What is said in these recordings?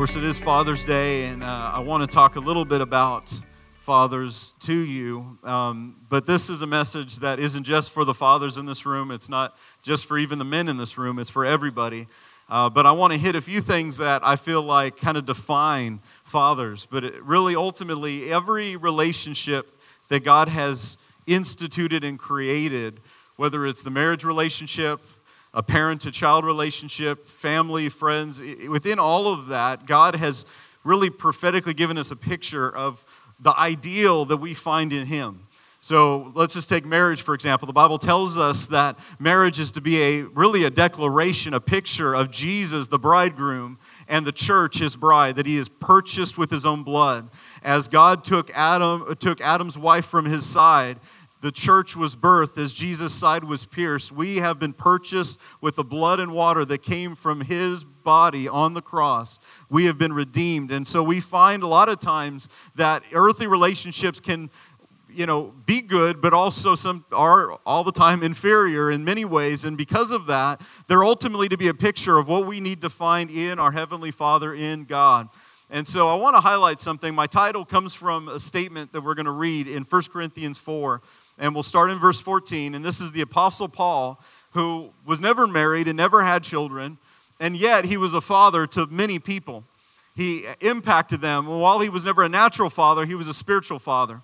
course, it is Father's Day, and uh, I want to talk a little bit about fathers to you. Um, but this is a message that isn't just for the fathers in this room, it's not just for even the men in this room, it's for everybody. Uh, but I want to hit a few things that I feel like kind of define fathers. But really, ultimately, every relationship that God has instituted and created, whether it's the marriage relationship, a parent to child relationship, family, friends. Within all of that, God has really prophetically given us a picture of the ideal that we find in Him. So let's just take marriage, for example. The Bible tells us that marriage is to be a really a declaration, a picture of Jesus, the bridegroom, and the church, his bride, that he is purchased with his own blood. As God took Adam, took Adam's wife from his side, the church was birthed as Jesus' side was pierced. We have been purchased with the blood and water that came from his body on the cross. We have been redeemed. And so we find a lot of times that earthly relationships can you know be good but also some are all the time inferior in many ways and because of that they're ultimately to be a picture of what we need to find in our heavenly father in god and so i want to highlight something my title comes from a statement that we're going to read in 1 corinthians 4 and we'll start in verse 14. And this is the Apostle Paul, who was never married and never had children, and yet he was a father to many people. He impacted them. While he was never a natural father, he was a spiritual father.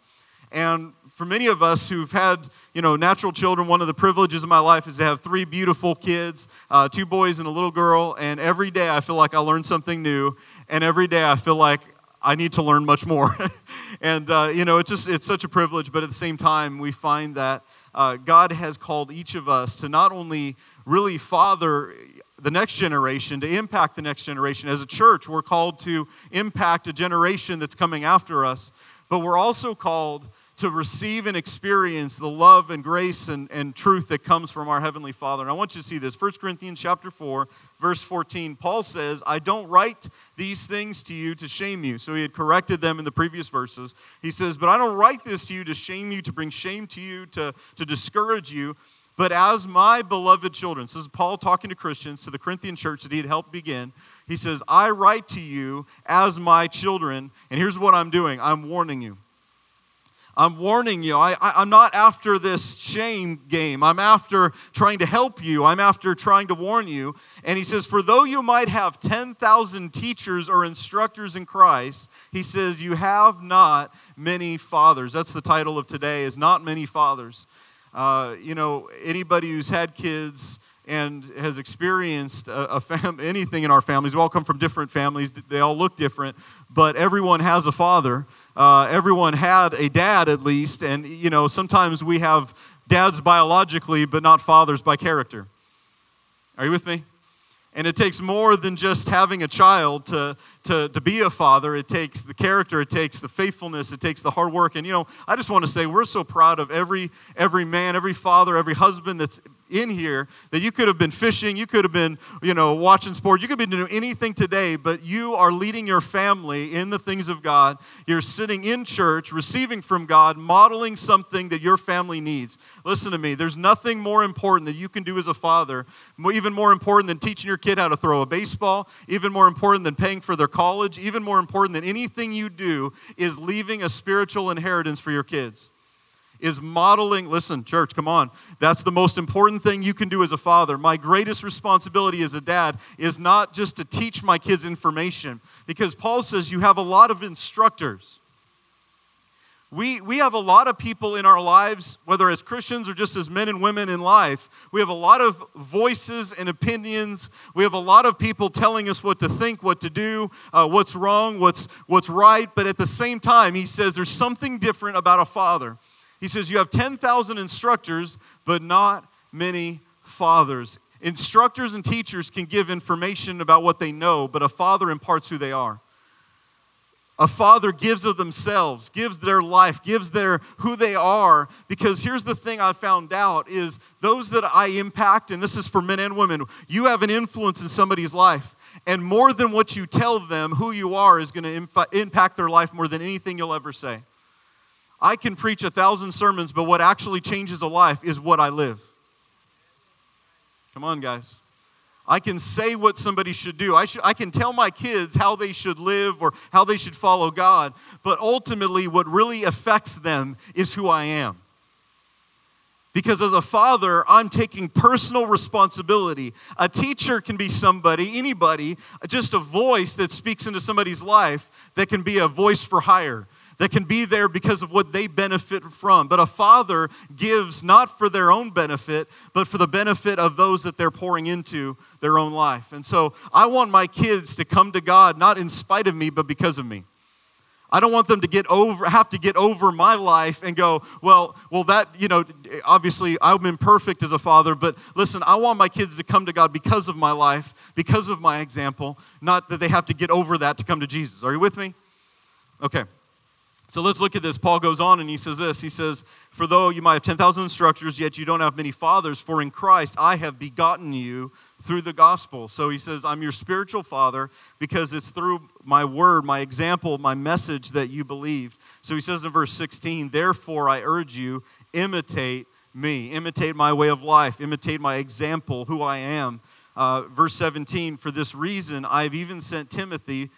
And for many of us who've had, you know, natural children, one of the privileges of my life is to have three beautiful kids, uh, two boys and a little girl. And every day I feel like I learn something new. And every day I feel like I need to learn much more. and, uh, you know, it's just, it's such a privilege, but at the same time, we find that uh, God has called each of us to not only really father the next generation, to impact the next generation. As a church, we're called to impact a generation that's coming after us, but we're also called to receive and experience the love and grace and, and truth that comes from our heavenly father. And i want you to see this. 1 corinthians chapter 4 verse 14 paul says i don't write these things to you to shame you. So he had corrected them in the previous verses. He says but i don't write this to you to shame you to bring shame to you to, to discourage you. But as my beloved children this is paul talking to christians to the corinthian church that he had helped begin. He says i write to you as my children and here's what i'm doing. I'm warning you I'm warning you. I, I, am not after this shame game. I'm after trying to help you. I'm after trying to warn you. And he says, For though you might have 10,000 teachers or instructors in Christ, he says, You have not many fathers. That's the title of today, is Not Many Fathers. Uh, you know, anybody who's had kids and has experienced a, a fam- anything in our families, we all come from different families, they all look different, but everyone has a father uh, everyone had a dad at least, and you know, sometimes we have dads biologically, but not fathers by character. Are you with me? And it takes more than just having a child to, to, to be a father. It takes the character, it takes the faithfulness, it takes the hard work. And you know, I just want to say we're so proud of every every man, every father, every husband that's in here that you could have been fishing, you could have been, you know, watching sports, you could have been doing anything today, but you are leading your family in the things of God. You're sitting in church, receiving from God, modeling something that your family needs. Listen to me, there's nothing more important that you can do as a father, even more important than teaching your kid how to throw a baseball, even more important than paying for their college, even more important than anything you do is leaving a spiritual inheritance for your kids is modeling. Listen, church, come on. That's the most important thing you can do as a father. My greatest responsibility as a dad is not just to teach my kids information, because Paul says you have a lot of instructors. We, we have a lot of people in our lives, whether as Christians or just as men and women in life, we have a lot of voices and opinions. We have a lot of people telling us what to think, what to do, uh, what's wrong, what's, what's right. But at the same time, he says there's something different about a father. He says, You have 10,000 instructors, but not many fathers. Instructors and teachers can give information about what they know, but a father imparts who they are. A father gives of themselves, gives their life, gives their who they are. Because here's the thing I found out is those that I impact, and this is for men and women, you have an influence in somebody's life. And more than what you tell them, who you are is going to impact their life more than anything you'll ever say. I can preach a thousand sermons, but what actually changes a life is what I live. Come on, guys. I can say what somebody should do. I, should, I can tell my kids how they should live or how they should follow God. But ultimately, what really affects them is who I am. Because as a father, I'm taking personal responsibility. A teacher can be somebody, anybody, just a voice that speaks into somebody's life that can be a voice for hire that can be there because of what they benefit from. But a father gives not for their own benefit, but for the benefit of those that they're pouring into their own life. And so I want my kids to come to God not in spite of me, but because of me. I don't want them to get over have to get over my life and go, well, well that, you know, obviously I'm imperfect as a father, but listen, I want my kids to come to God because of my life, because of my example, not that they have to get over that to come to Jesus. Are you with me? Okay. So let's look at this. Paul goes on and he says this. He says, For though you might have 10,000 instructors, yet you don't have many fathers, for in Christ I have begotten you through the gospel. So he says, I'm your spiritual father because it's through my word, my example, my message that you believed. So he says in verse 16, Therefore I urge you, imitate me, imitate my way of life, imitate my example, who I am. Uh, verse 17, For this reason I've even sent Timothy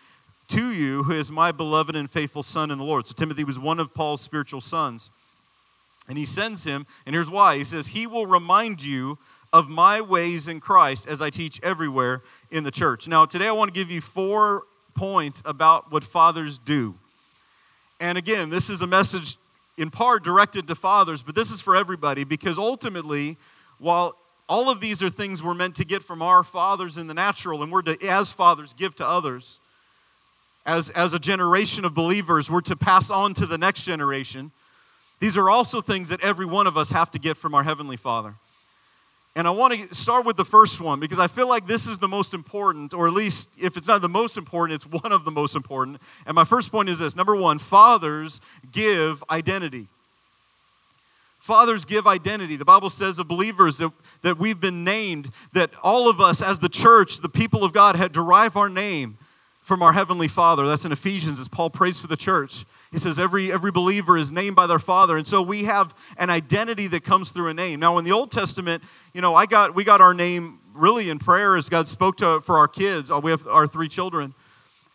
to you, who is my beloved and faithful son in the Lord. So Timothy was one of Paul's spiritual sons. And he sends him, and here's why. He says, He will remind you of my ways in Christ as I teach everywhere in the church. Now, today I want to give you four points about what fathers do. And again, this is a message in part directed to fathers, but this is for everybody because ultimately, while all of these are things we're meant to get from our fathers in the natural, and we're to, as fathers, give to others as, as a generation of believers, we're to pass on to the next generation. These are also things that every one of us have to get from our Heavenly Father. And I want to start with the first one because I feel like this is the most important, or at least if it's not the most important, it's one of the most important. And my first point is this number one, fathers give identity. Fathers give identity. The Bible says of believers that, that we've been named, that all of us as the church, the people of God, had derive our name from our Heavenly Father. That's in Ephesians as Paul prays for the church. He says every, every believer is named by their Father. And so we have an identity that comes through a name. Now, in the Old Testament, you know, I got, we got our name really in prayer as God spoke to for our kids. Uh, we have our three children.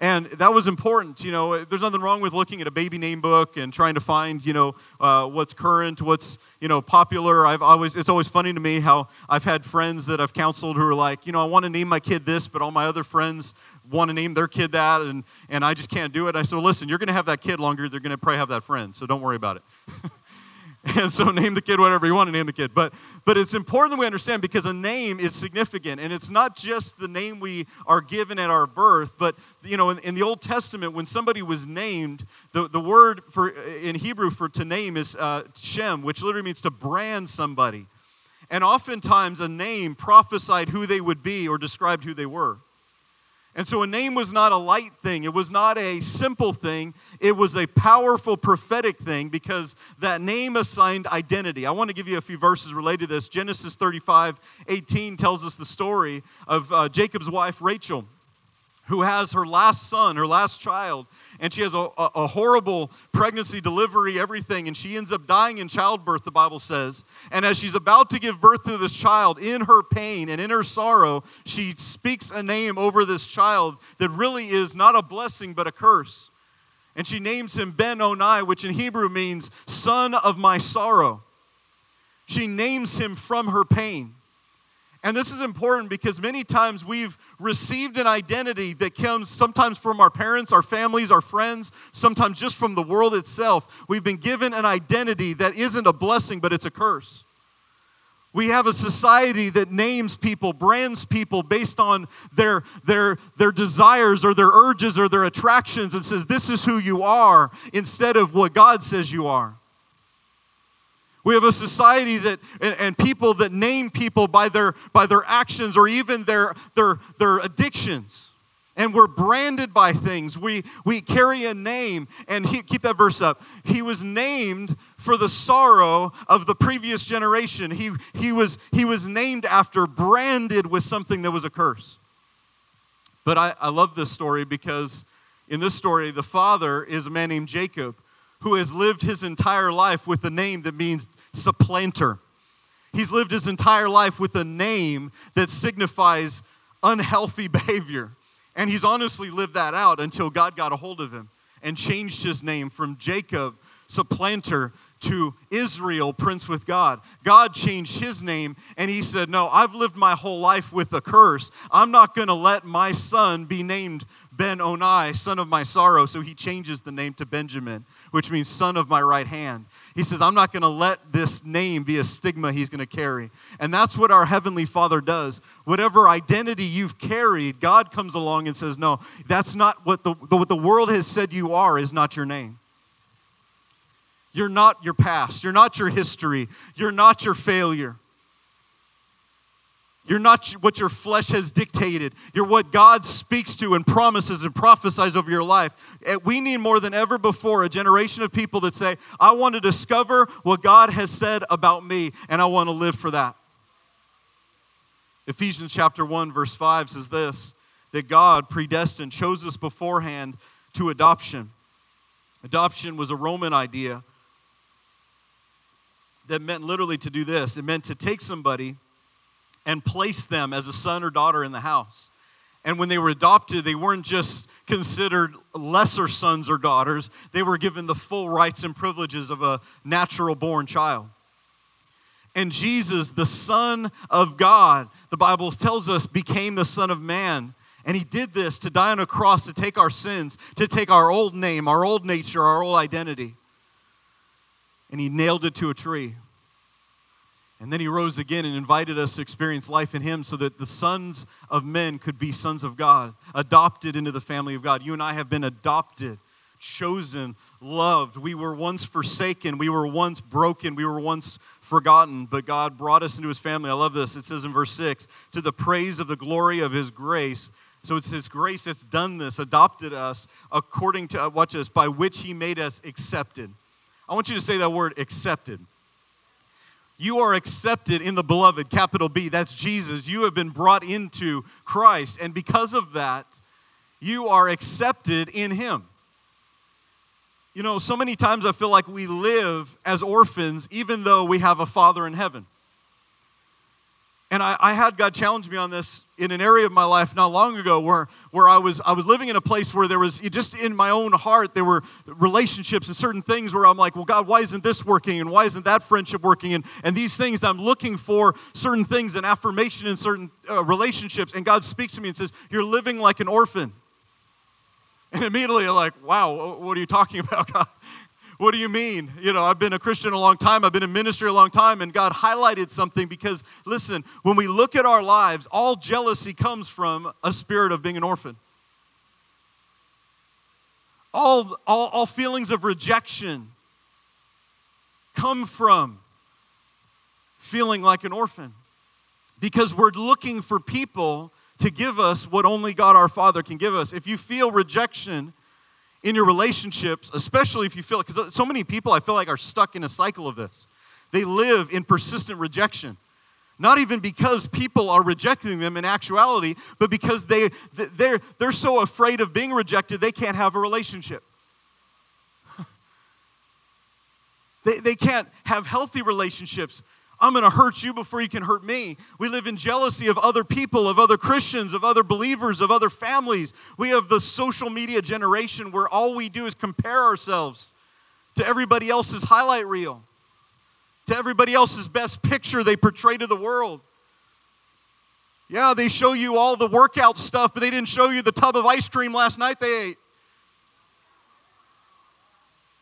And that was important. You know, there's nothing wrong with looking at a baby name book and trying to find, you know, uh, what's current, what's, you know, popular. I've always, it's always funny to me how I've had friends that I've counseled who are like, you know, I want to name my kid this, but all my other friends want to name their kid that, and, and I just can't do it. I said, well, listen, you're going to have that kid longer. They're going to probably have that friend, so don't worry about it. and so name the kid whatever you want to name the kid. But, but it's important that we understand because a name is significant, and it's not just the name we are given at our birth, but, you know, in, in the Old Testament, when somebody was named, the, the word for, in Hebrew for to name is uh, Shem, which literally means to brand somebody. And oftentimes, a name prophesied who they would be or described who they were. And so a name was not a light thing, it was not a simple thing, it was a powerful prophetic thing because that name assigned identity. I want to give you a few verses related to this. Genesis 35 18 tells us the story of uh, Jacob's wife, Rachel who has her last son, her last child, and she has a, a, a, horrible pregnancy, delivery, everything, and she ends up dying in childbirth, the Bible says. And as she's about to give birth to this child, in her pain and in her sorrow, she speaks a name over this child that really is not a blessing but a curse. And she names him Ben Oni, which in Hebrew means son of my sorrow. She names him from her pain. And this is important because many times we've received an identity that comes sometimes from our parents, our families, our friends, sometimes just from the world itself. We've been given an identity that isn't a blessing, but it's a curse. We have a society that names people, brands people based on their, their, their desires or their urges or their attractions and says, This is who you are, instead of what God says you are. We have a society that and, and, people that name people by their by their actions or even their their their addictions. And we're branded by things. We we carry a name. And he, keep that verse up. He was named for the sorrow of the previous generation. He he was he was named after, branded with something that was a curse. But I, I love this story because in this story, the father is a man named Jacob who has lived his entire life with a name that means supplanter. He's lived his entire life with a name that signifies unhealthy behavior. And he's honestly lived that out until God got a hold of him and changed his name from Jacob, supplanter, to Israel, prince with God. God changed his name and he said, No, I've lived my whole life with a curse. I'm not going to let my son be named Ben Oni, son of my sorrow. So he changes the name to Benjamin, which means son of my right hand. He says, I'm not going to let this name be a stigma he's going to carry. And that's what our Heavenly Father does. Whatever identity you've carried, God comes along and says, No, that's not what the, what the world has said you are, is not your name. You're not your past. You're not your history. You're not your failure. You're not what your flesh has dictated. You're what God speaks to and promises and prophesies over your life. We need more than ever before a generation of people that say, I want to discover what God has said about me, and I want to live for that. Ephesians chapter 1, verse 5 says this that God predestined, chose us beforehand to adoption. Adoption was a Roman idea that meant literally to do this it meant to take somebody and placed them as a son or daughter in the house. And when they were adopted, they weren't just considered lesser sons or daughters, they were given the full rights and privileges of a natural born child. And Jesus, the Son of God, the Bible tells us, became the Son of Man. And he did this to die on a cross, to take our sins, to take our old name, our old nature, our old identity. And he nailed it to a tree. And then he rose again and invited us to experience life in him so that the sons of men could be sons of God, adopted into the family of God. You and I have been adopted, chosen, loved. We were once forsaken, we were once broken, we were once forgotten, but God brought us into his family. I love this. It says in verse 6 to the praise of the glory of his grace. So it's his grace that's done this, adopted us according to, uh, watch this, by which he made us accepted. I want you to say that word accepted. You are accepted in the beloved, capital B, that's Jesus. You have been brought into Christ. And because of that, you are accepted in Him. You know, so many times I feel like we live as orphans even though we have a Father in heaven. And I, I, had God challenge me on this in an area of my life not long ago where, where I, was, I was living in a place where there was, just in my own heart, there were relationships and certain things where I'm like, well, God, why isn't this working? And why isn't that friendship working? And, and these things, I'm looking for certain things and affirmation in certain uh, relationships. And God speaks to me and says, You're living like an orphan. And immediately I'm like, wow, what are you talking about, God? What do you mean? You know, I've been a Christian a long time, I've been in ministry a long time, and God highlighted something because, listen, when we look at our lives, all jealousy comes from a spirit of being an orphan. All, all, all feelings of rejection come from feeling like an orphan because we're looking for people to give us what only God our Father can give us. If you feel rejection, in your relationships, especially if you feel, it, because so many people I feel like are stuck in a cycle of this. They live in persistent rejection. Not even because people are rejecting them in actuality, but because they, they're, they're so afraid of being rejected, they can't have a relationship. they, they can't have healthy relationships I'm going to hurt you before you can hurt me. We live in jealousy of other people, of other Christians, of other believers, of other families. We have the social media generation where all we do is compare ourselves to everybody else's highlight reel, to everybody else's best picture they portray to the world. Yeah, they show you all the workout stuff, but they didn't show you the tub of ice cream last night they ate.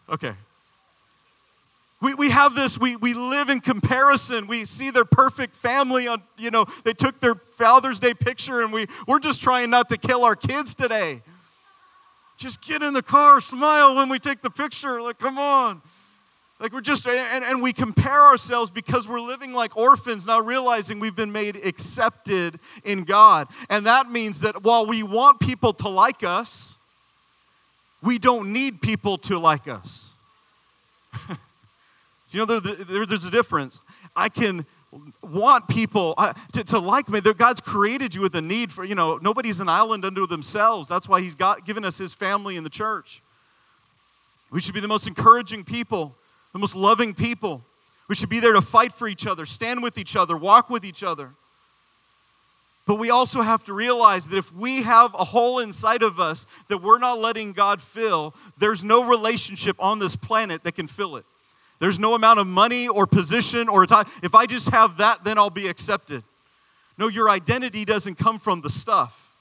Okay, we, we have this, we, we live in comparison. We see their perfect family on, you know, they took their Father's Day picture and we, we're just trying not to kill our kids today. Just get in the car, smile when we take the picture. Like, come on. Like we're just, and, and we compare ourselves because we're living like orphans, not realizing we've been made accepted in God. And that means that while we want people to like us, we don't need people to like us. You know, there, there, there's a difference. I can want people to, to like me. God's created you with a need for, you know, nobody's an island unto themselves. That's why He's got, given us His family in the church. We should be the most encouraging people, the most loving people. We should be there to fight for each other, stand with each other, walk with each other. But we also have to realize that if we have a hole inside of us that we're not letting God fill, there's no relationship on this planet that can fill it. There's no amount of money or position or time. If I just have that, then I'll be accepted. No, your identity doesn't come from the stuff.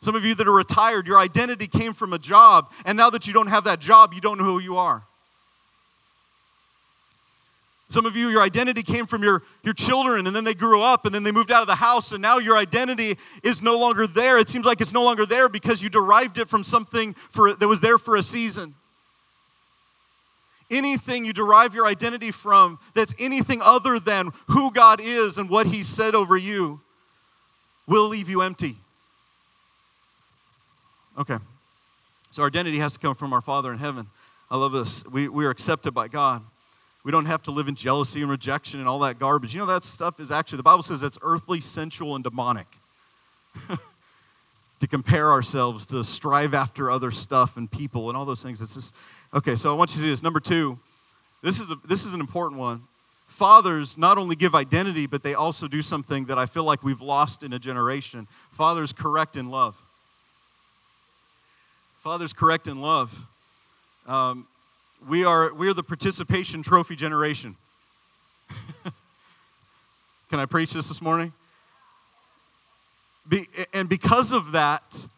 Some of you that are retired, your identity came from a job, and now that you don't have that job, you don't know who you are. Some of you, your identity came from your, your children, and then they grew up, and then they moved out of the house, and now your identity is no longer there. It seems like it's no longer there because you derived it from something for, that was there for a season. Anything you derive your identity from that's anything other than who God is and what He said over you will leave you empty. Okay. So our identity has to come from our Father in heaven. I love this. We, we are accepted by God. We don't have to live in jealousy and rejection and all that garbage. You know, that stuff is actually, the Bible says that's earthly, sensual, and demonic. to compare ourselves, to strive after other stuff and people and all those things. It's just, okay, so I want you to see this. Number two, this is, a, this is an important one. Fathers not only give identity, but they also do something that I feel like we've lost in a generation. Fathers correct in love. Fathers correct in love. Um, we are we are the participation trophy generation. Can I preach this this morning? And because of that,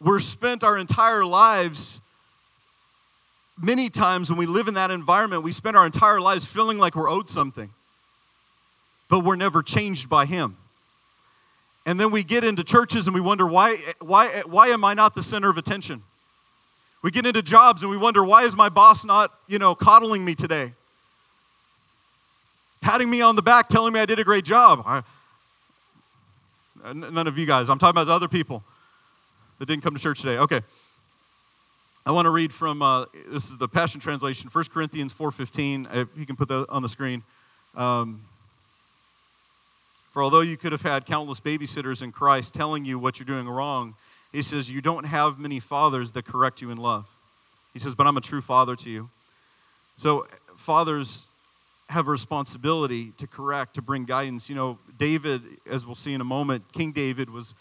we're spent our entire lives many times when we live in that environment, we spend our entire lives feeling like we're owed something, but we're never changed by Him. And then we get into churches and we wonder, why, why, why am I not the center of attention? We get into jobs and we wonder, why is my boss not, you know, coddling me today? Patting me on the back, telling me I did a great job. I, none of you guys. I'm talking about other people that didn't come to church today. Okay. I want to read from uh, this is the Passion Translation, 1 Corinthians 4:15. If you can put that on the screen. Um, For although you could have had countless babysitters in Christ telling you what you're doing wrong, he says, You don't have many fathers that correct you in love. He says, But I'm a true father to you. So, fathers have a responsibility to correct, to bring guidance. You know, David, as we'll see in a moment, King David was,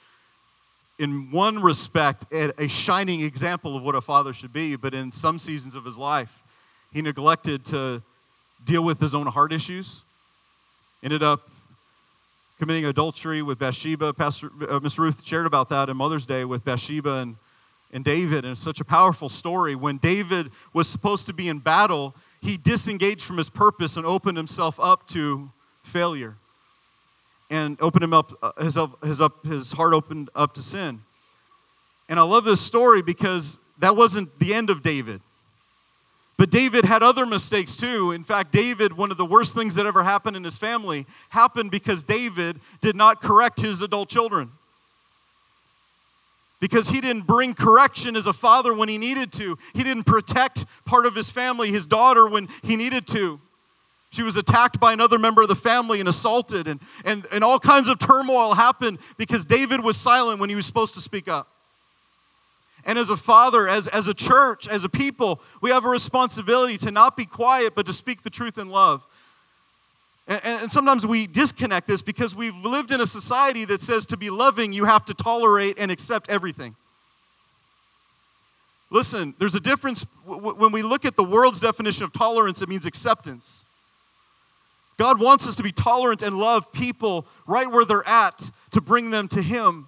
in one respect, a shining example of what a father should be, but in some seasons of his life, he neglected to deal with his own heart issues, ended up committing adultery with Bathsheba. Pastor uh, Miss Ruth shared about that in Mother's Day with Bathsheba and, and David, and it's such a powerful story. When David was supposed to be in battle, he disengaged from his purpose and opened himself up to failure, and opened him up uh, his his up his heart opened up to sin. And I love this story because that wasn't the end of David. But David had other mistakes too. In fact, David, one of the worst things that ever happened in his family, happened because David did not correct his adult children. Because he didn't bring correction as a father when he needed to. He didn't protect part of his family, his daughter, when he needed to. She was attacked by another member of the family and assaulted, and, and, and all kinds of turmoil happened because David was silent when he was supposed to speak up. And as a father, as, as a church, as a people, we have a responsibility to not be quiet, but to speak the truth in love. And, and, sometimes we disconnect this because we've lived in a society that says to be loving, you have to tolerate and accept everything. Listen, there's a difference. When we look at the world's definition of tolerance, it means acceptance. God wants us to be tolerant and love people right where they're at to bring them to Him.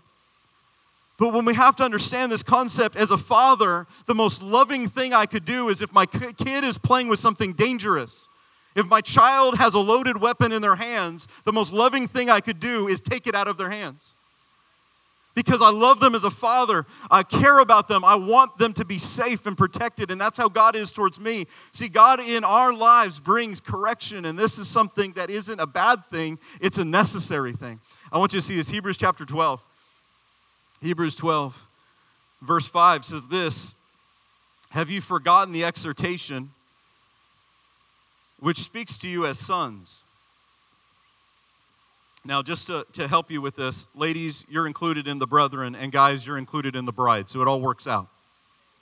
But when we have to understand this concept as a father, the most loving thing I could do is if my kid is playing with something dangerous, if my child has a loaded weapon in their hands, the most loving thing I could do is take it out of their hands. Because I love them as a father. I care about them. I want them to be safe and protected. And that's how God is towards me. See, God in our lives brings correction. And this is something that isn't a bad thing, it's a necessary thing. I want you to see this Hebrews chapter 12. Hebrews 12, verse 5 says this Have you forgotten the exhortation which speaks to you as sons? Now, just to, to help you with this, ladies, you're included in the brethren, and guys, you're included in the bride, so it all works out.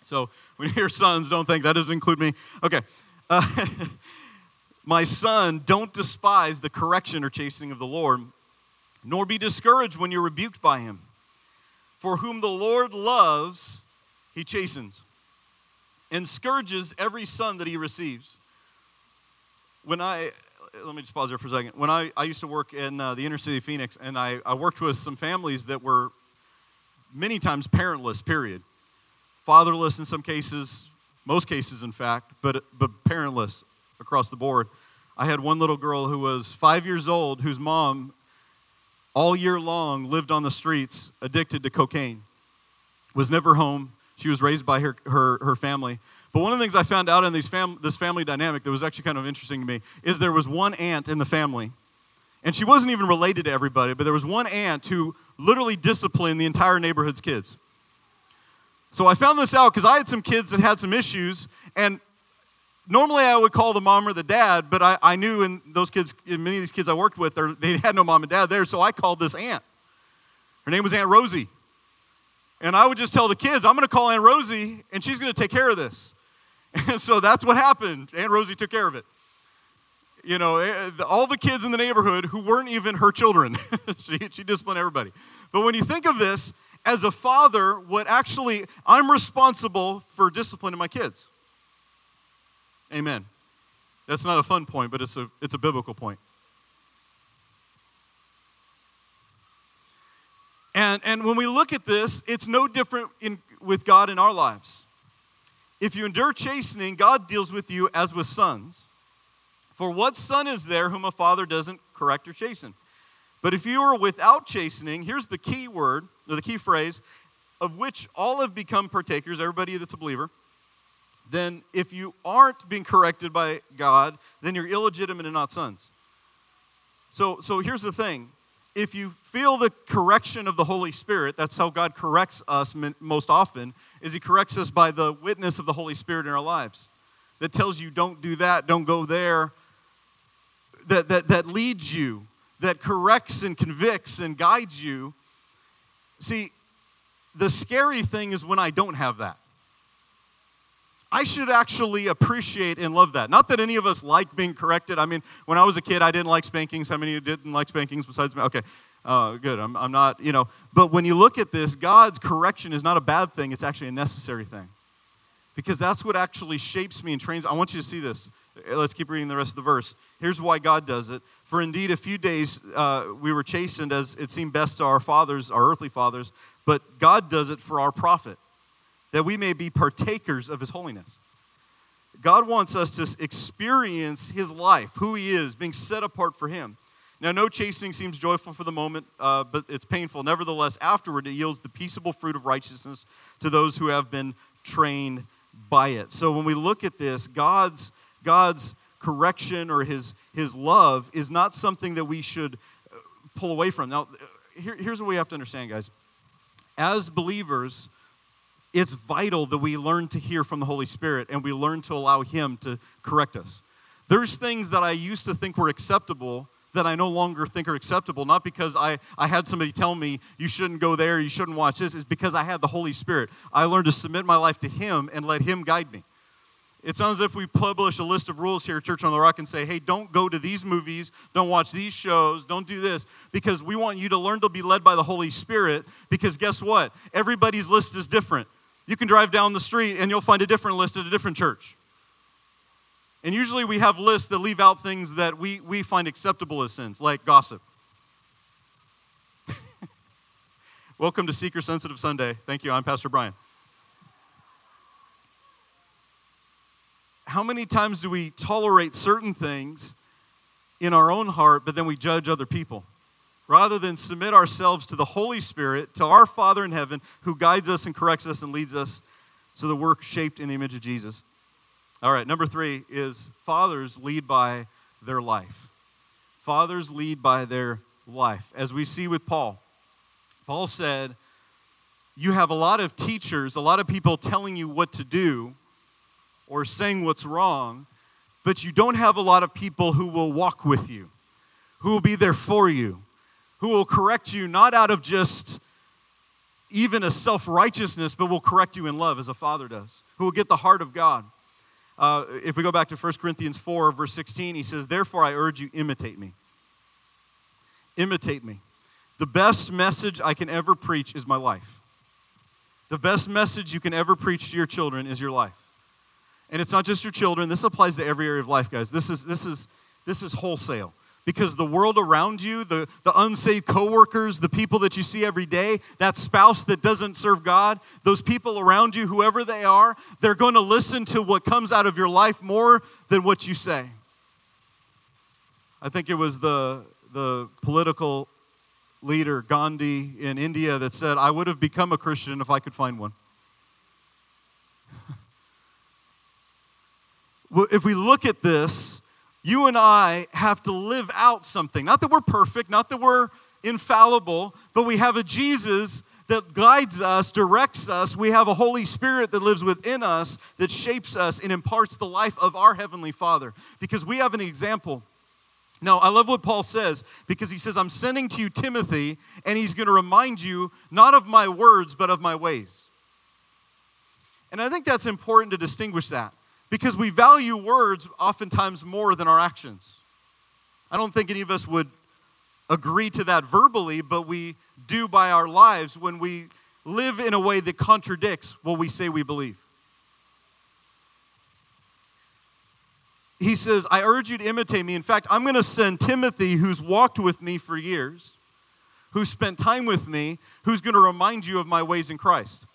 So when you hear sons, don't think that doesn't include me. Okay. Uh, My son, don't despise the correction or chastening of the Lord nor be discouraged when you're rebuked by him. For whom the Lord loves, he chastens and scourges every son that he receives. When I, let me just pause there for a second. When I, I used to work in uh, the inner city of Phoenix, and I, I worked with some families that were many times parentless, period. Fatherless in some cases, most cases, in fact, but, but parentless across the board. I had one little girl who was five years old whose mom all year long lived on the streets addicted to cocaine, was never home. She was raised by her, her, her family. But one of the things I found out in these fam- this family dynamic that was actually kind of interesting to me is there was one aunt in the family, and she wasn't even related to everybody, but there was one aunt who literally disciplined the entire neighborhood's kids. So I found this out because I had some kids that had some issues, and normally I would call the mom or the dad, but I, I knew in those kids, in many of these kids I worked with, they had no mom and dad there, so I called this aunt. Her name was Aunt Rosie. And I would just tell the kids, I'm going to call Aunt Rosie, and she's going to take care of this. And so that's what happened. Aunt Rosie took care of it. You know, eh, all the kids in the neighborhood who weren't even her children, she, she disciplined everybody. But when you think of this, as a father, what actually, I'm responsible for disciplining my kids. Amen. That's not a fun point, but it's a, it's a biblical point. And, and when we look at this, it's no different in, with God in our lives. If you endure chastening, God deals with you as with sons. For what son is there whom a father doesn't correct or chasten? But if you are without chastening, here's the key word, or the key phrase, of which all have become partakers, everybody that's a believer then if you aren't being corrected by God, then you're illegitimate and not sons. So, so here's the thing. If you feel the correction of the Holy Spirit, that's how God corrects us most often, is he corrects us by the witness of the Holy Spirit in our lives. That tells you don't do that, don't go there. That, that, that leads you, that corrects and convicts and guides you. See, the scary thing is when I don't have that. I should actually appreciate and love that. Not that any of us like being corrected. I mean, when I was a kid, I didn't like spankings. How many of you didn't like spankings besides me? Okay, uh, good. I'm, I'm not, you know. But when you look at this, God's correction is not a bad thing, it's actually a necessary thing. Because that's what actually shapes me and trains. I want you to see this. Let's keep reading the rest of the verse. Here's why God does it. For indeed, a few days uh, we were chastened as it seemed best to our fathers, our earthly fathers, but God does it for our profit that we may be partakers of his holiness. God wants us to experience his life, who he is, being set apart for him. Now, no chastening seems joyful for the moment, uh, but it's painful. Nevertheless, afterward, it yields the peaceable fruit of righteousness to those who have been trained by it. So when we look at this, God's, God's correction or his, his love is not something that we should uh, pull away from. Now, here, here's what we have to understand, guys. As believers, it's vital that we learn to hear from the Holy Spirit and we learn to allow Him to correct us. There's things that I used to think were acceptable that I no longer think are acceptable, not because I, I had somebody tell me you shouldn't go there, you shouldn't watch this, it's because I had the Holy Spirit. I learned to submit my life to Him and let Him guide me. It sounds as if we publish a list of rules here at Church on the Rock and say, hey, don't go to these movies, don't watch these shows, don't do this, because we want you to learn to be led by the Holy Spirit. Because guess what? Everybody's list is different. You can drive down the street and you'll find a different list at a different church. And usually we have lists that leave out things that we, we find acceptable as sins, like gossip. Welcome to Seeker Sensitive Sunday. Thank you. I'm Pastor Brian. How many times do we tolerate certain things in our own heart, but then we judge other people? Rather than submit ourselves to the Holy Spirit, to our Father in heaven, who guides us and corrects us and leads us so that we're shaped in the image of Jesus. All right, number three is fathers lead by their life. Fathers lead by their life. As we see with Paul, Paul said, You have a lot of teachers, a lot of people telling you what to do or saying what's wrong, but you don't have a lot of people who will walk with you, who will be there for you who will correct you not out of just even a self righteousness, but will correct you in love as a father does, who will get the heart of God. Uh, if we go back to 1 Corinthians 4, verse 16, he says, Therefore I urge you, imitate me. Imitate me. The best message I can ever preach is my life. The best message you can ever preach to your children is your life. And it's not just your children, this applies to every area of life, guys. This is this is this is wholesale. Because the world around you, the, the unsaved coworkers, the people that you see every day, that spouse that doesn't serve God, those people around you, whoever they are, they're going to listen to what comes out of your life more than what you say. I think it was the, the political leader, Gandhi, in India, that said, I would have become a Christian if I could find one. if we look at this, you and I have to live out something. Not that we're perfect, not that we're infallible, but we have a Jesus that guides us, directs us. We have a Holy Spirit that lives within us, that shapes us and imparts the life of our Heavenly Father. Because we have an example now, I love what Paul says because he says, I'm sending to you Timothy, and he's going to remind you not of my words, but of my ways. And I think that's important to distinguish that because we value words oftentimes more than our actions. I don't think any of us would agree to that verbally, but we do by our lives when we live in a way that contradicts what we say we believe. he says, I urge you to imitate me. In fact, I'm going to send Timothy, who's walked with me for years, who spent time with me, who's going to remind you of my ways in Christ.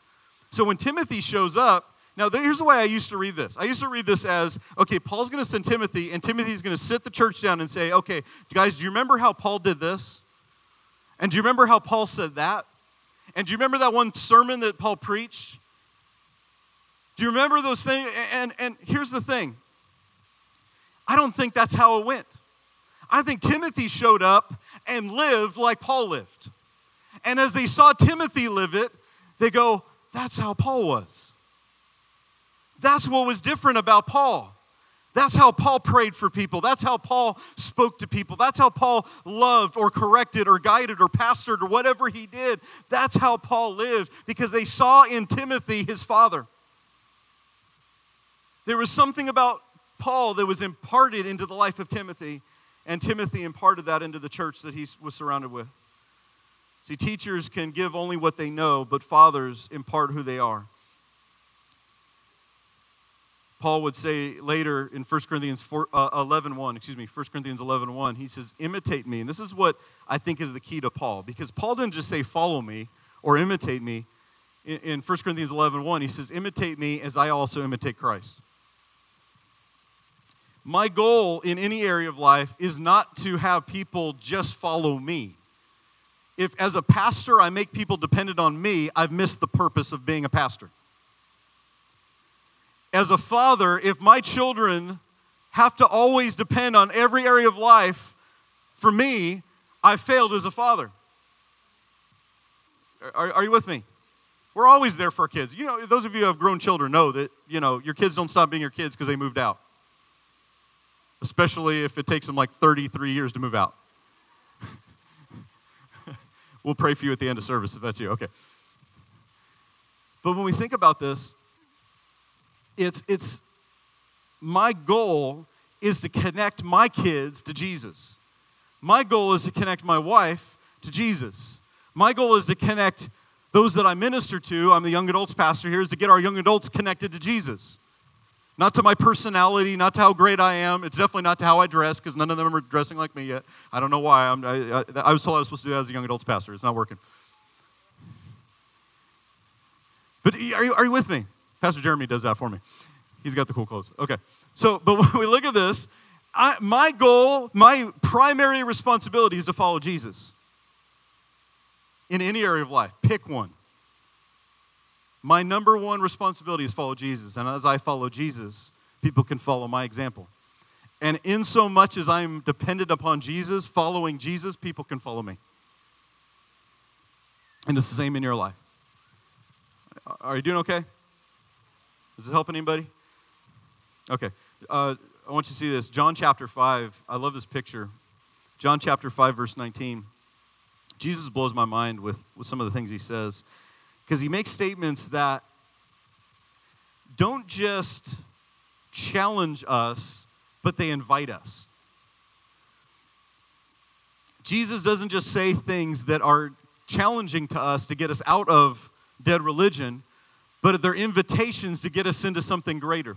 So when Timothy shows up, now here's the way I used to read this. I used to read this as, okay, Paul's going to send Timothy, and Timothy's going to sit the church down and say, okay, guys, do you remember how Paul did this? And do you remember how Paul said that? And do you remember that one sermon that Paul preached? Do you remember those things? And, and here's the thing I don't think that's how it went. I think Timothy showed up and lived like Paul lived. And as they saw Timothy live it, they go, that's how Paul was. That's what was different about Paul. That's how Paul prayed for people. That's how Paul spoke to people. That's how Paul loved or corrected or guided or pastored or whatever he did. That's how Paul lived because they saw in Timothy his father. There was something about Paul that was imparted into the life of Timothy, and Timothy imparted that into the church that he was surrounded with. See, teachers can give only what they know, but fathers impart who they are. Paul would say later in 1 Corinthians 4, uh, 11 1, excuse me, 1 Corinthians 11 1, he says, imitate me. And this is what I think is the key to Paul, because Paul didn't just say, follow me or imitate me. In, in 1 Corinthians 11 1, he says, imitate me as I also imitate Christ. My goal in any area of life is not to have people just follow me. If, as a pastor, I make people dependent on me, I've missed the purpose of being a pastor. As a father, if my children have to always depend on every area of life for me, I failed as a father. Are, are, you with me? We're always there for our kids. You know, those of you who have grown children know that, you know, your kids don't stop being your kids because they moved out especially if it takes them like 33 years to move out. we'll pray for you at the end of service if that's you. Okay. But when we think about this, it's, it's my goal is to connect my kids to Jesus. My goal is to connect my wife to Jesus. My goal is to connect those that I minister to. I'm the young adults pastor here, is to get our young adults connected to Jesus. Not to my personality, not to how great I am. It's definitely not to how I dress, because none of them are dressing like me yet. I don't know why. I, I, I was told I was supposed to do that as a young adults pastor. It's not working. But are you, are you with me? Pastor Jeremy does that for me. He's got the cool clothes. Okay. So, but when we look at this, I, my goal, my primary responsibility is to follow Jesus in any area of life. Pick one. My number one responsibility is follow Jesus. And as I follow Jesus, people can follow my example. And in so much as I'm dependent upon Jesus, following Jesus, people can follow me. And it's the same in your life. Are you doing okay? Does it help anybody? Okay. Uh, I want you to see this. John chapter 5. I love this picture. John chapter 5, verse 19. Jesus blows my mind with, with some of the things he says because he makes statements that don't just challenge us, but they invite us. Jesus doesn't just say things that are challenging to us to get us out of dead religion, but they're invitations to get us into something greater.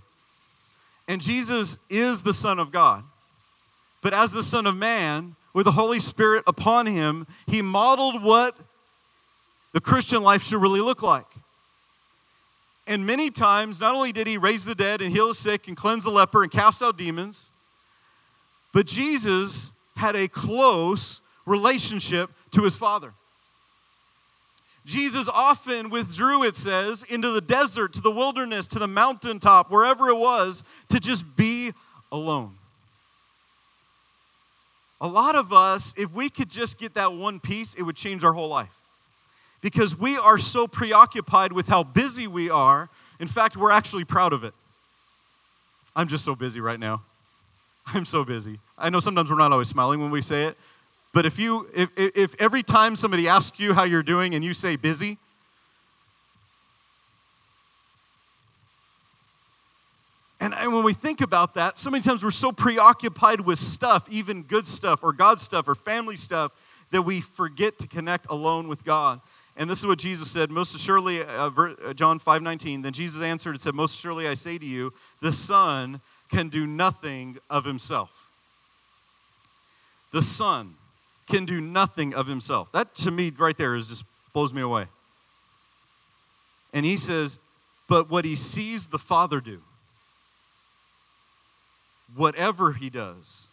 And Jesus is the Son of God. But as the Son of Man, with the Holy Spirit upon him, he modeled what the Christian life should really look like. And many times, not only did he raise the dead and heal the sick and cleanse the leper and cast out demons, but Jesus had a close relationship to his Father. Jesus often withdrew, it says, into the desert, to the wilderness, to the mountaintop, wherever it was, to just be alone. A lot of us, if we could just get that one piece, it would change our whole life. Because we are so preoccupied with how busy we are. In fact, we're actually proud of it. I'm just so busy right now. I'm so busy. I know sometimes we're not always smiling when we say it, but if you if, if every time somebody asks you how you're doing and you say busy, And, when we think about that, so many times we're so preoccupied with stuff, even good stuff or God stuff or family stuff, that we forget to connect alone with God. And this is what Jesus said, most assuredly, uh, uh John 5 19. Then Jesus answered and said, Most surely I say to you, the Son can do nothing of himself. The Son can do nothing of himself. That to me right there is just blows me away. And he says, but what he sees the Father do, whatever he does,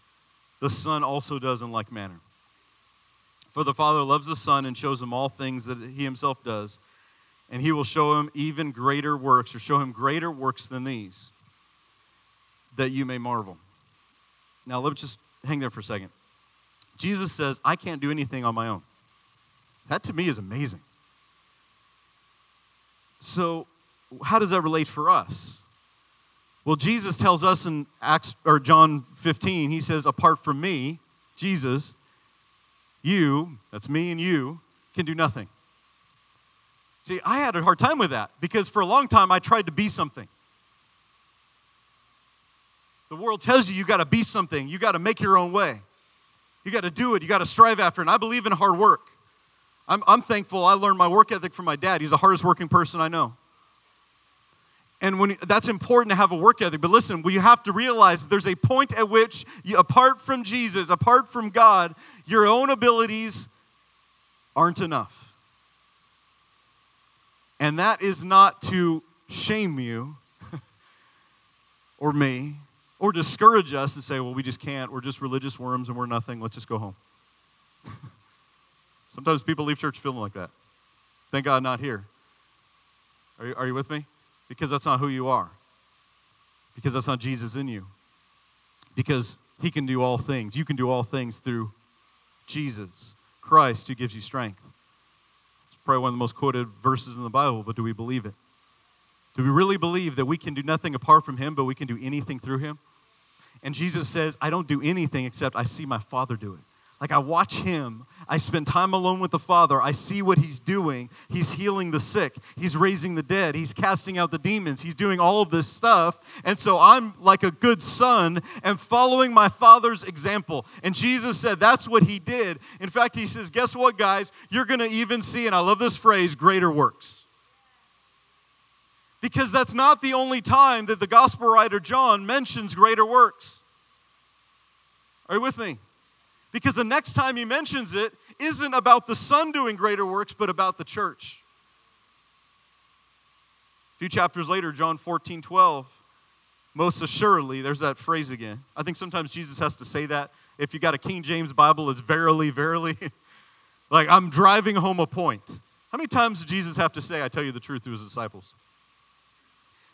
the Son also does in like manner. For the Father loves the Son and shows him all things that he himself does, and he will show him even greater works, or show him greater works than these, that you may marvel. Now, let's just hang there for a second. Jesus says, I can't do anything on my own. That to me is amazing. So, how does that relate for us? Well, Jesus tells us in Acts or John 15, he says, apart from me, Jesus, you, that's me and you, can do nothing. See, I had a hard time with that because for a long time I tried to be something. The world tells you you got to be something, you got to make your own way. You got to do it. You got to strive after it. And I believe in hard work. I'm, I'm thankful I learned my work ethic from my dad. He's the hardest working person I know. And when that's important to have a work ethic. But listen, we have to realize there's a point at which, you, apart from Jesus, apart from God, your own abilities aren't enough. And that is not to shame you or me or discourage us and say, well, we just can't. We're just religious worms and we're nothing. Let's just go home. Sometimes people leave church feeling like that. Thank God, not here. Are you, are you with me? Because that's not who you are. Because that's not Jesus in you. Because he can do all things. You can do all things through Jesus, Christ, who gives you strength. It's probably one of the most quoted verses in the Bible, but do we believe it? Do we really believe that we can do nothing apart from him, but we can do anything through him? And Jesus says, I don't do anything except I see my Father do it. Like I watch him, I spend time alone with the Father, I see what he's doing. He's healing the sick, he's raising the dead, he's casting out the demons, he's doing all of this stuff. And so I'm like a good son and following my Father's example. And Jesus said that's what he did. In fact, he says, Guess what, guys? You're going to even see, and I love this phrase, greater works. Because that's not the only time that the gospel writer John mentions greater works. Are you with me? Because the next time he mentions it isn't about the Son doing greater works, but about the church. A few chapters later, John 14, 12, most assuredly, there's that phrase again. I think sometimes Jesus has to say that. If you got a King James Bible, it's verily, verily. like I'm driving home a point. How many times did Jesus have to say, I tell you the truth to his disciples?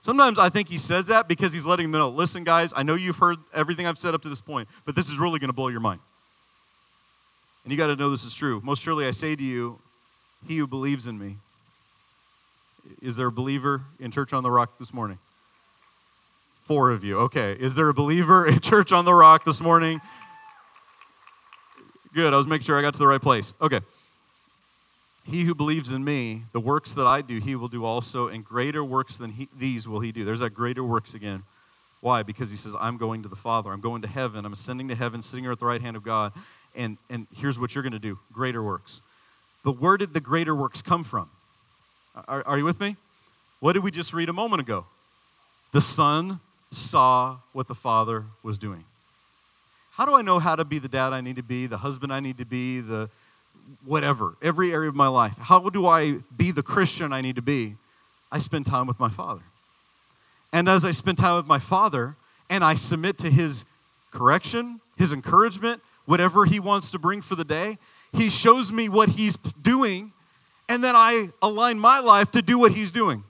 Sometimes I think he says that because he's letting them know listen, guys, I know you've heard everything I've said up to this point, but this is really going to blow your mind. And you got to know this is true. Most surely I say to you, he who believes in me. Is there a believer in Church on the Rock this morning? Four of you. Okay. Is there a believer in Church on the Rock this morning? Good. I was making sure I got to the right place. Okay. He who believes in me, the works that I do, he will do also, and greater works than he, these will he do. There's that greater works again. Why? Because he says, I'm going to the Father. I'm going to heaven. I'm ascending to heaven, sitting at the right hand of God. and, and here's what you're going to do greater works. But where did the greater works come from? Are, are you with me? What did we just read a moment ago? The Son saw what the Father was doing. How do I know how to be the dad I need to be, the husband I need to be, the whatever, every area of my life? How do I be the Christian I need to be? I spend time with my Father. And as I spend time with my Father and I submit to His correction, His encouragement, whatever He wants to bring for the day, He shows me what He's doing, and then I align my life to do what He's doing.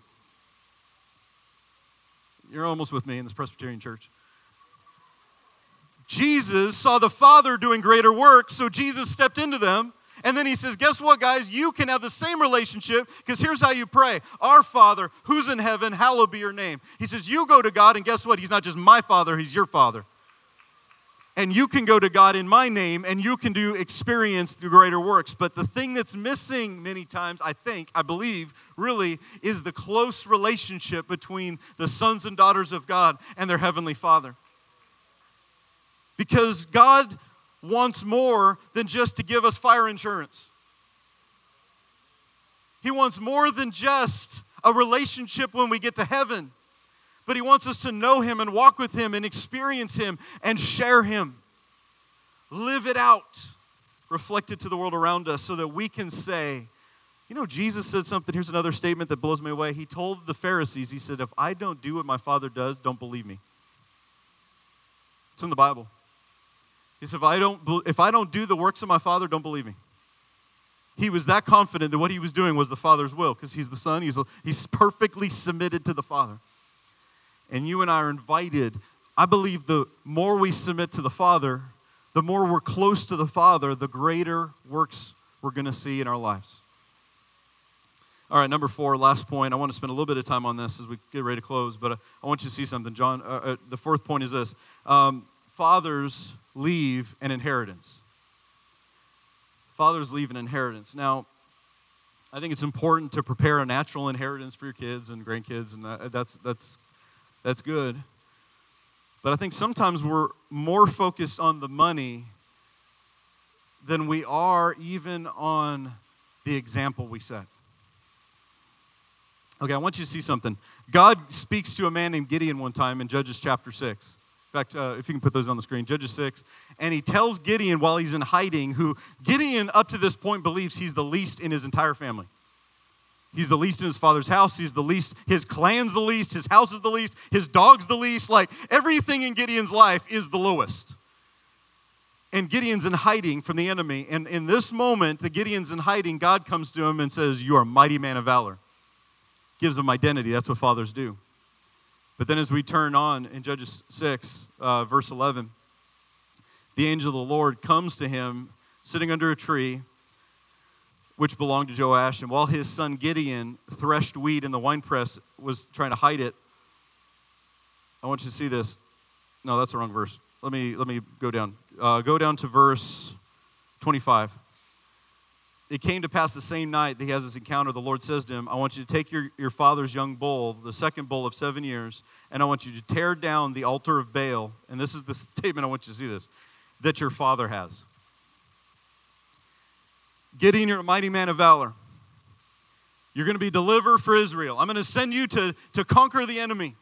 You're almost with me in this Presbyterian church. Jesus saw the Father doing greater work, so Jesus stepped into them. And then he says, Guess what, guys? You can have the same relationship because here's how you pray Our Father, who's in heaven, hallowed be your name. He says, You go to God, and guess what? He's not just my Father, He's your Father. And you can go to God in my name, and you can do experience through greater works. But the thing that's missing many times, I think, I believe, really, is the close relationship between the sons and daughters of God and their Heavenly Father. Because God wants more than just to give us fire insurance. He wants more than just a relationship when we get to heaven, but He wants us to know Him and walk with Him and experience Him and share Him. Live it out, reflect it to the world around us so that we can say, you know, Jesus said something. Here's another statement that blows me away. He told the Pharisees, He said, If I don't do what my Father does, don't believe me. It's in the Bible. He said, if I don't, if I don't do the works of my Father, don't believe me. He was that confident that what he was doing was the Father's will because he's the Son. He's, he's perfectly submitted to the Father. And you and I are invited. I believe the more we submit to the Father, the more we're close to the Father, the greater works we're going to see in our lives. All right, number four, last point. I want to spend a little bit of time on this as we get ready to close, but I want you to see something. John, uh, uh, the fourth point is this um, Fathers leave an inheritance. Fathers leave an inheritance. Now, I think it's important to prepare a natural inheritance for your kids and grandkids, and that's, that's, that's good. But I think sometimes we're more focused on the money than we are even on the example we set. Okay, I want you to see something. God speaks to a man named Gideon one time in Judges chapter 6 fact, uh, if you can put those on the screen, Judges 6. And he tells Gideon while he's in hiding, who Gideon up to this point believes he's the least in his entire family. He's the least in his father's house. He's the least, his clan's the least, his house is the least, his dog's the least. Like everything in Gideon's life is the lowest. And Gideon's in hiding from the enemy. And in this moment, the Gideon's in hiding, God comes to him and says, You are a mighty man of valor. Gives him identity. That's what fathers do. But then as we turn on in Judges 6, uh, verse 11, the angel of the Lord comes to him sitting under a tree which belonged to Joash. And while his son Gideon threshed wheat in the winepress, was trying to hide it. I want you to see this. No, that's the wrong verse. Let me, let me go down. Uh, go down to verse 25 it came to pass the same night that he has this encounter, the Lord says to him, I want you to take your, your father's young bull, the second bull of seven years, and I want you to tear down the altar of Baal. And this is the statement I want you to see this that your father has. Gideon, you're a mighty man of valor. You're going to be deliverer for Israel. I'm going to send you to, to conquer the enemy.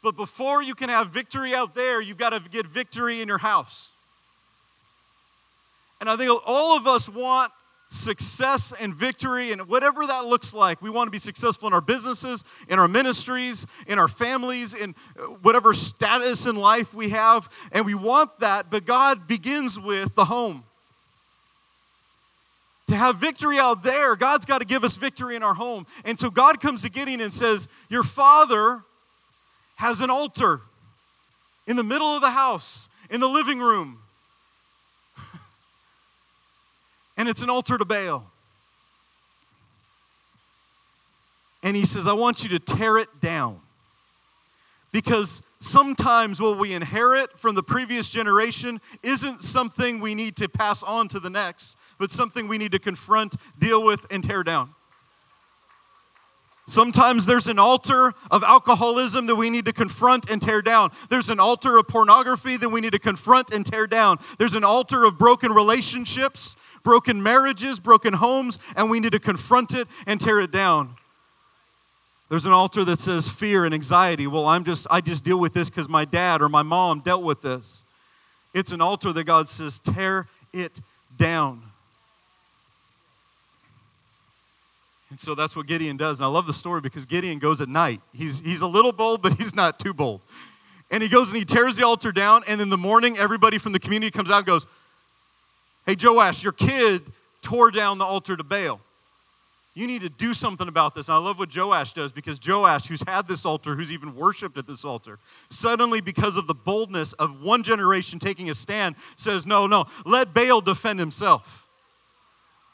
But before you can have victory out there, you've got to get victory in your house. And I think all of us want success and victory and whatever that looks like. We want to be successful in our businesses, in our ministries, in our families, in uh, whatever status in life we have. And we want that, but God begins with the home. To have victory out there, God's got to give us victory in our home. And so God comes to Gideon and says, Your father has an altar in the middle of the house, in the living room and it's an altar to Baal. And he says, I want you to tear it down. Because sometimes what we inherit from the previous generation isn't something we need to pass on to the next, but something we need to confront, deal with, and tear down. Sometimes there's an altar of alcoholism that we need to confront and tear down. There's an altar of pornography that we need to confront and tear down. There's an altar of broken relationships, broken marriages, broken homes, and we need to confront it and tear it down. There's an altar that says fear and anxiety. Well, I'm just I just deal with this cuz my dad or my mom dealt with this. It's an altar that God says tear it down. And so that's what Gideon does. And I love the story because Gideon goes at night. He's, he's a little bold, but he's not too bold. And he goes and he tears the altar down. And in the morning, everybody from the community comes out and goes, Hey, Joash, your kid tore down the altar to Baal. You need to do something about this. And I love what Joash does because Joash, who's had this altar, who's even worshiped at this altar, suddenly, because of the boldness of one generation taking a stand, says, No, no, let Baal defend himself.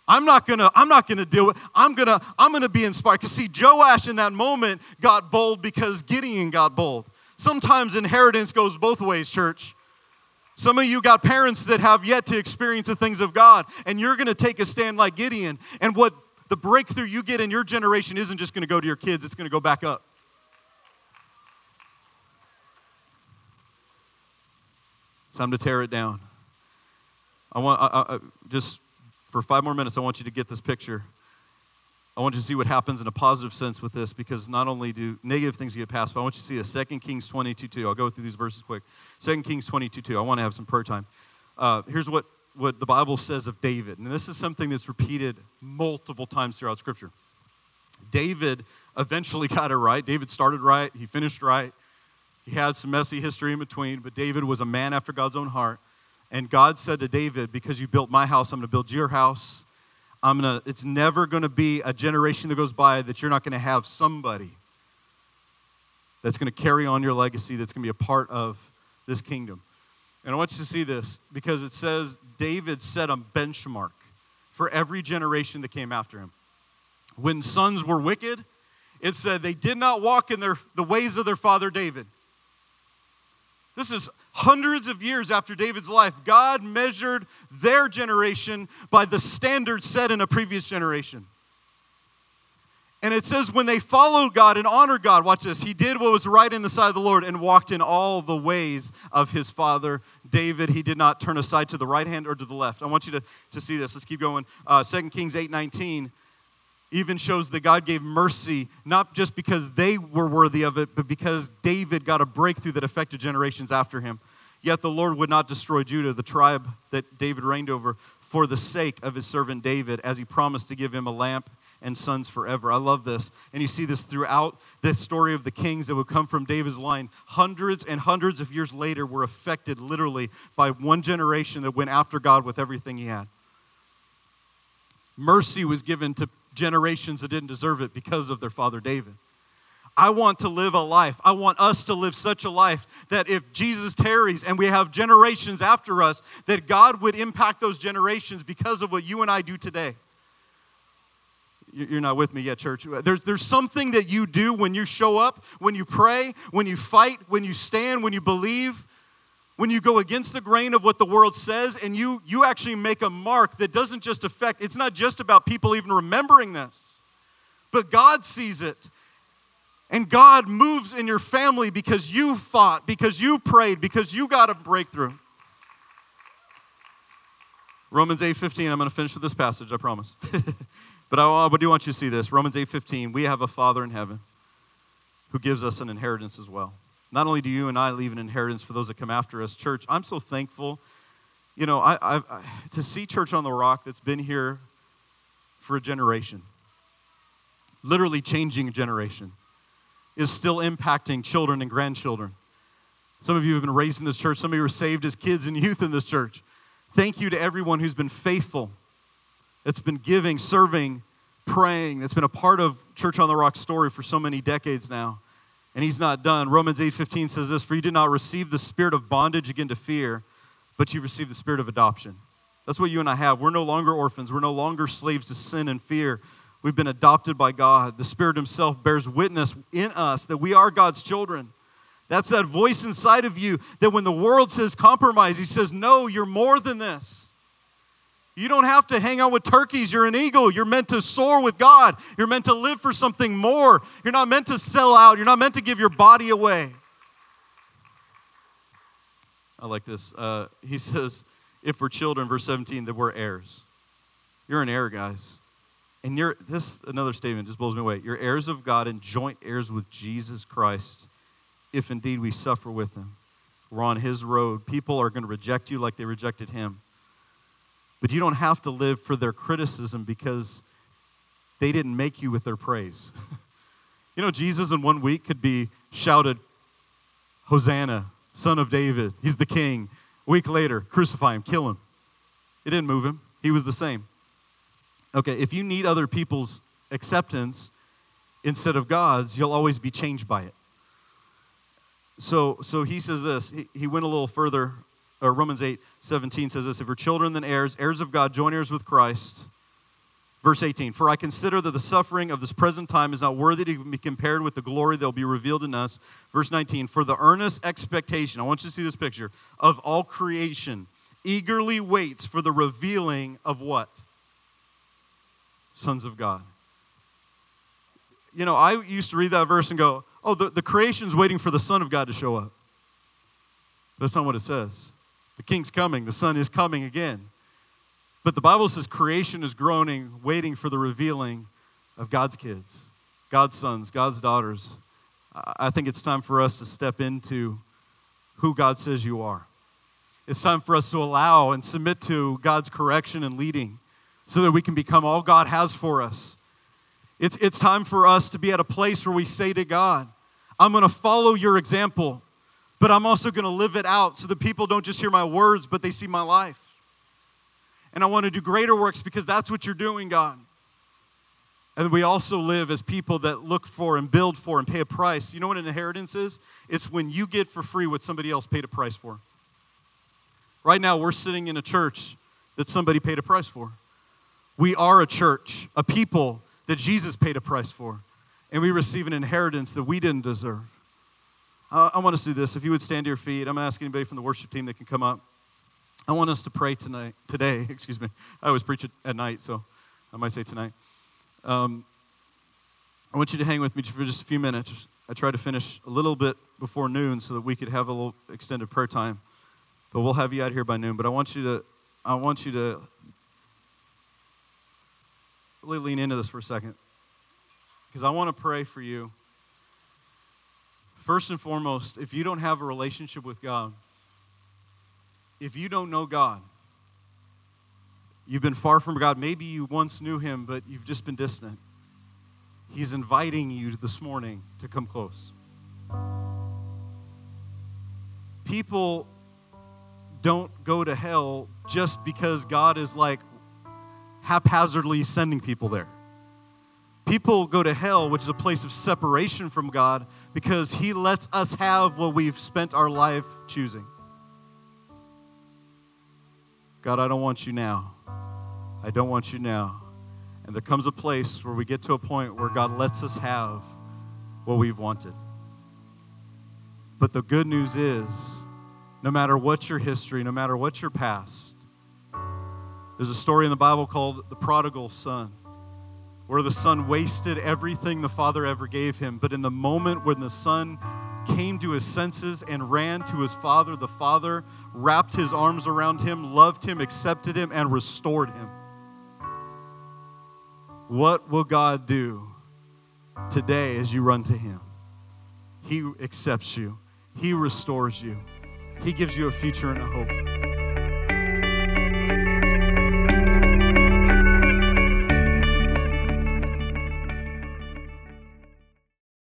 I'm not gonna, I'm not gonna deal with, I'm gonna, I'm gonna be inspired. Because see, Joash in that moment got bold because Gideon got bold. Sometimes inheritance goes both ways, church. Some of you got parents that have yet to experience the things of God, and you're gonna take a stand like Gideon. And what the breakthrough you get in your generation isn't just gonna go to your kids, it's gonna go back up. It's time to tear it down. I want I, I, just for five more minutes, I want you to get this picture. I want you to see what happens in a positive sense with this because not only do negative things get passed, but I want you to see this. 2 Kings 22 2. I'll go through these verses quick. 2 Kings 22 2. I want to have some prayer time. Uh, here's what, what the Bible says of David. And this is something that's repeated multiple times throughout Scripture. David eventually got it right. David started right, he finished right. He had some messy history in between, but David was a man after God's own heart. And God said to David, Because you built my house, I'm going to build your house. I'm gonna, it's never going to be a generation that goes by that you're not going to have somebody that's going to carry on your legacy, that's going to be a part of this kingdom. And I want you to see this because it says David set a benchmark for every generation that came after him. When sons were wicked, it said they did not walk in their, the ways of their father David. This is hundreds of years after David's life. God measured their generation by the standard set in a previous generation. And it says, when they followed God and honored God, watch this, he did what was right in the sight of the Lord and walked in all the ways of his father David. He did not turn aside to the right hand or to the left. I want you to, to see this. Let's keep going. Uh, 2 Kings 8 19 even shows that God gave mercy, not just because they were worthy of it, but because David got a breakthrough that affected generations after him. Yet the Lord would not destroy Judah, the tribe that David reigned over, for the sake of his servant David, as he promised to give him a lamp and sons forever. I love this. And you see this throughout the story of the kings that would come from David's line. Hundreds and hundreds of years later were affected literally by one generation that went after God with everything he had. Mercy was given to generations that didn't deserve it because of their father David. I want to live a life. I want us to live such a life that if Jesus tarries and we have generations after us, that God would impact those generations because of what you and I do today. You're not with me yet, church. There's, there's something that you do when you show up, when you pray, when you fight, when you stand, when you believe, when you go against the grain of what the world says and you you actually make a mark that doesn't just affect it's not just about people even remembering this but god sees it. And god moves in your family because you fought because you prayed because you got a breakthrough. Romans 8.15 i'm going to finish with this passage i promise. But I, I do want you to see this. Romans 8.15 we have a father in heaven who gives us an inheritance as well not only do you and I leave an inheritance for those that come after us, church, I'm so thankful. You know, I, I, I, to see Church on the Rock that's been here for a generation, literally changing a generation, is still impacting children and grandchildren. Some of you have been raised in this church, some of you were saved as kids and youth in this church. Thank you to everyone who's been faithful, that's been giving, serving, praying, that's been a part of Church on the Rock story for so many decades now and he's not done. Romans 8:15 says this, "For you did not receive the spirit of bondage again to fear, but you received the spirit of adoption." That's what you and I have. We're no longer orphans. We're no longer slaves to sin and fear. We've been adopted by God. The Spirit Himself bears witness in us that we are God's children. That's that voice inside of you that when the world says compromise, He says, No, you're more than this. You don't have to hang out with turkeys. You're an eagle. You're meant to soar with God. You're meant to live for something more. You're not meant to sell out. You're not meant to give your body away. I like this. Uh, he says, if we're children, verse 17, that we're heirs. You're an heir, guys. And you're this another statement just blows me away. You're heirs of God and joint heirs with Jesus Christ, if indeed we suffer with him. We're on his road. People are going to reject you like they rejected him. But you don't have to live for their criticism because they didn't make you with their praise. you know, Jesus in one week could be shouted, Hosanna, son of David. He's the king. A week later, crucify him, kill him. It didn't move him. He was the same. Okay, if you need other people's acceptance instead of God's, you'll always be changed by it. So, so he says this. He, he went a little further. Or Romans 8, 17 says this If we're children, then heirs, heirs of God, joint heirs with Christ. Verse 18 For I consider that the suffering of this present time is not worthy to be compared with the glory that will be revealed in us. Verse 19 For the earnest expectation, I want you to see this picture, of all creation eagerly waits for the revealing of what? Sons of God. You know, I used to read that verse and go, oh, the, the creation's waiting for the Son of God to show up. That's not what it says. The king's coming, the Son is coming again. But the Bible says creation is groaning, waiting for the revealing of God's kids, God's sons, God's daughters. I think it's time for us to step into who God says you are. It's time for us to allow and submit to God's correction and leading so that we can become all God has for us. It's, it's time for us to be at a place where we say to God, I'm going to follow your example, but I'm also going to live it out so that people don't just hear my words, but they see my life. And I want to do greater works because that's what you're doing, God. And we also live as people that look for and build for and pay a price. You know what an inheritance is? It's when you get for free what somebody else paid a price for. Right now, we're sitting in a church that somebody paid a price for. We are a church, a people that Jesus paid a price for. And we receive an inheritance that we didn't deserve. I, I want to do this. If you would stand to your feet, I'm going to ask anybody from the worship team that can come up. I want us to pray tonight, today, excuse me. I always preach at night, so I might say tonight. Um, I want you to hang with me for just a few minutes. I tried to finish a little bit before noon so that we could have a little extended prayer time. But we'll have you out here by noon. But I want you to, I want you to really lean into this for a second. Because I want to pray for you. First and foremost, if you don't have a relationship with God, if you don't know God, you've been far from God. Maybe you once knew Him, but you've just been distant. He's inviting you this morning to come close. People don't go to hell just because God is like haphazardly sending people there. People go to hell, which is a place of separation from God, because He lets us have what we've spent our life choosing. God, I don't want you now. I don't want you now. And there comes a place where we get to a point where God lets us have what we've wanted. But the good news is no matter what your history, no matter what your past, there's a story in the Bible called the prodigal son, where the son wasted everything the father ever gave him. But in the moment when the son came to his senses and ran to his father, the father wrapped his arms around him, loved him, accepted him, and restored him. What will God do today as you run to him? He accepts you, He restores you, He gives you a future and a hope.